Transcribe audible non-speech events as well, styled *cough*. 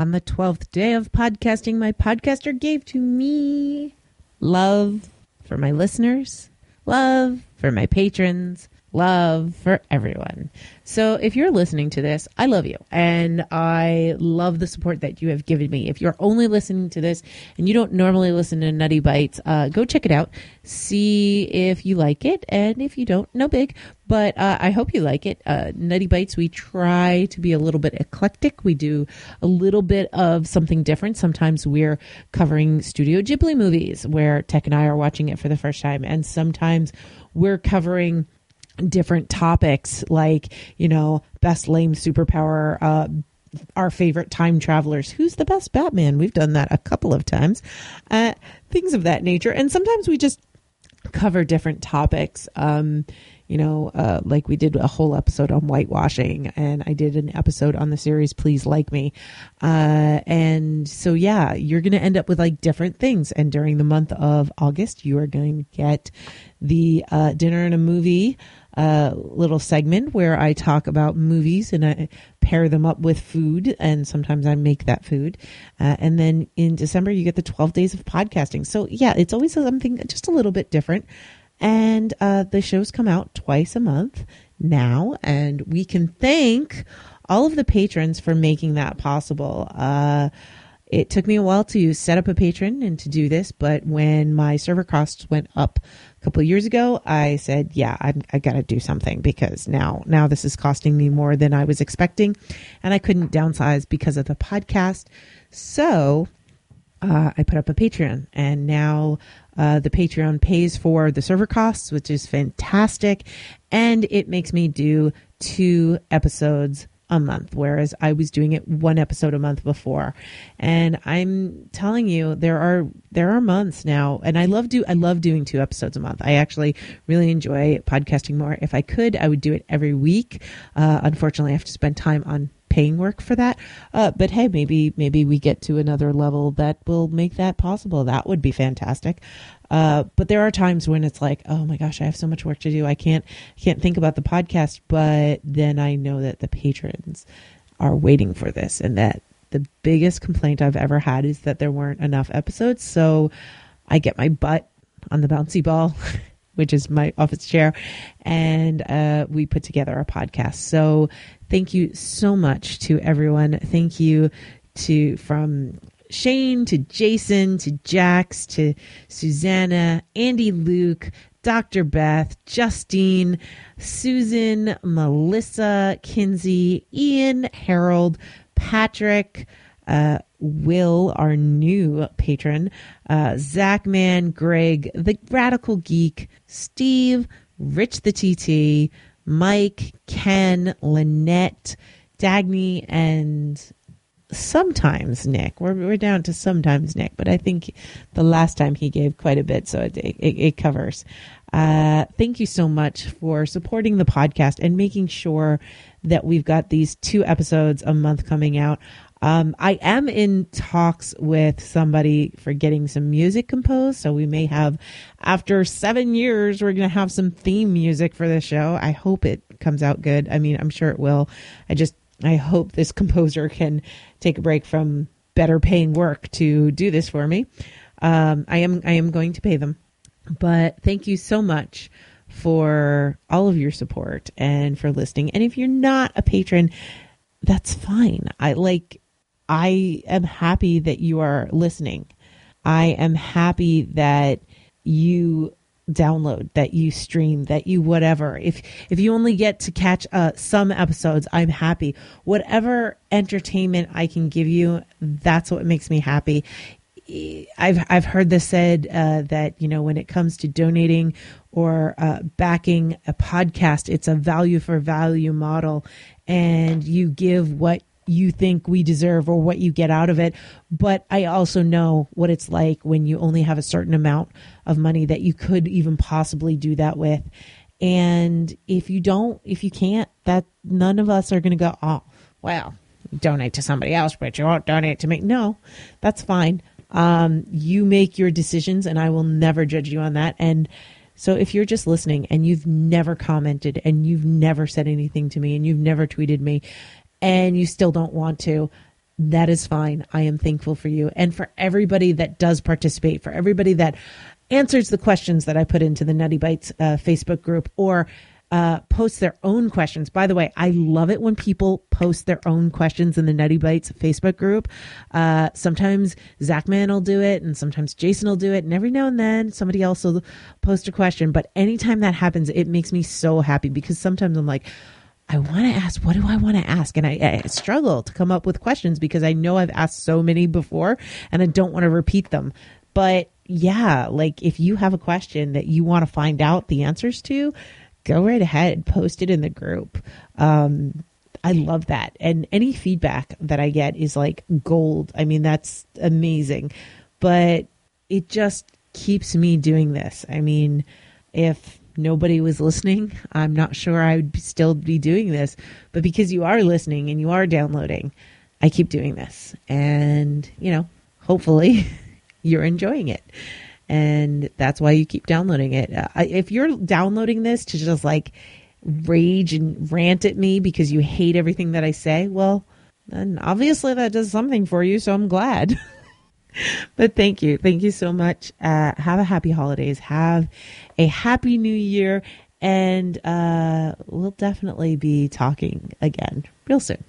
On the 12th day of podcasting, my podcaster gave to me love for my listeners, love for my patrons, love for everyone. So if you're listening to this, I love you and I love the support that you have given me. If you're only listening to this and you don't normally listen to Nutty Bites, uh, go check it out. See if you like it. And if you don't, no big, but uh, I hope you like it. Uh, Nutty Bites, we try to be a little bit eclectic. We do a little bit of something different. Sometimes we're covering Studio Ghibli movies where Tech and I are watching it for the first time. And sometimes we're covering different topics like, you know, best lame superpower, uh, our favorite time travelers. Who's the best Batman? We've done that a couple of times. Uh, things of that nature. And sometimes we just cover different topics. Um, you know, uh, like we did a whole episode on whitewashing, and I did an episode on the series Please Like Me. Uh, and so, yeah, you're going to end up with like different things. And during the month of August, you are going to get the uh, dinner and a movie uh, little segment where I talk about movies and I pair them up with food, and sometimes I make that food. Uh, and then in December, you get the 12 days of podcasting. So, yeah, it's always something just a little bit different. And uh, the shows come out twice a month now, and we can thank all of the patrons for making that possible. It took me a while to set up a Patreon and to do this, but when my server costs went up a couple years ago, I said, "Yeah, I, I got to do something because now now this is costing me more than I was expecting, and I couldn't downsize because of the podcast." So uh, I put up a Patreon, and now uh, the Patreon pays for the server costs, which is fantastic, and it makes me do two episodes a month, whereas I was doing it one episode a month before. And I'm telling you, there are there are months now, and I love do I love doing two episodes a month. I actually really enjoy podcasting more. If I could, I would do it every week. Uh, unfortunately, I have to spend time on paying work for that. Uh, but hey, maybe maybe we get to another level that will make that possible. That would be fantastic. Uh, but there are times when it's like, oh my gosh, I have so much work to do. I can't can't think about the podcast. But then I know that the patrons are waiting for this, and that the biggest complaint I've ever had is that there weren't enough episodes. So I get my butt on the bouncy ball. *laughs* which is my office chair, and uh, we put together a podcast. So thank you so much to everyone. Thank you to from Shane to Jason to Jax to Susanna, Andy Luke, Dr. Beth, Justine, Susan, Melissa, Kinsey, Ian, Harold, Patrick, uh, Will, our new patron, uh, Zachman, Greg, the Radical Geek, Steve, Rich the TT, Mike, Ken, Lynette, Dagny, and sometimes Nick. We're, we're down to sometimes Nick, but I think the last time he gave quite a bit, so it, it, it covers. Uh, thank you so much for supporting the podcast and making sure that we've got these two episodes a month coming out. Um, I am in talks with somebody for getting some music composed. So we may have, after seven years, we're going to have some theme music for the show. I hope it comes out good. I mean, I'm sure it will. I just I hope this *laughs* composer can take a break from better paying work to do this for me. Um, I am I am going to pay them, but thank you so much for all of your support and for listening. And if you're not a patron, that's fine. I like I am happy that you are listening. I am happy that you download that you stream that you whatever. If if you only get to catch uh, some episodes i'm happy. Whatever entertainment i can give you that's what makes me happy. I've I've heard this said uh, that you know when it comes to donating or uh, backing a podcast, it's a value for value model, and you give what you think we deserve or what you get out of it. But I also know what it's like when you only have a certain amount of money that you could even possibly do that with. And if you don't, if you can't, that none of us are going to go, oh, well, donate to somebody else, but you won't donate to me. No, that's fine. Um, you make your decisions and I will never judge you on that. And so if you're just listening and you've never commented and you've never said anything to me and you've never tweeted me and you still don't want to, that is fine. I am thankful for you and for everybody that does participate, for everybody that answers the questions that I put into the Nutty Bites uh, Facebook group or uh, post their own questions. By the way, I love it when people post their own questions in the Nutty Bites Facebook group. Uh, sometimes Zachman will do it, and sometimes Jason will do it, and every now and then somebody else will post a question. But anytime that happens, it makes me so happy because sometimes I'm like, I want to ask, what do I want to ask? And I, I, struggle to come up with questions because I know I've asked so many before and I don't want to repeat them. But yeah, like if you have a question that you want to find out the answers to, go right ahead, post it in the group. Um, I love that. And any feedback that I get is like gold. I mean, that's amazing. But it just keeps me doing this. I mean, if nobody was listening, I'm not sure I would still be doing this. But because you are listening and you are downloading, I keep doing this. And, you know, hopefully *laughs* you're enjoying it. And that's why you keep downloading it. Uh, if you're downloading this to just like rage and rant at me because you hate everything that I say, well, then obviously that does something for you. So I'm glad. *laughs* *laughs* but thank you. Thank you so much. Uh, have a happy holidays. Have a happy new year. And uh, we'll definitely be talking again real soon.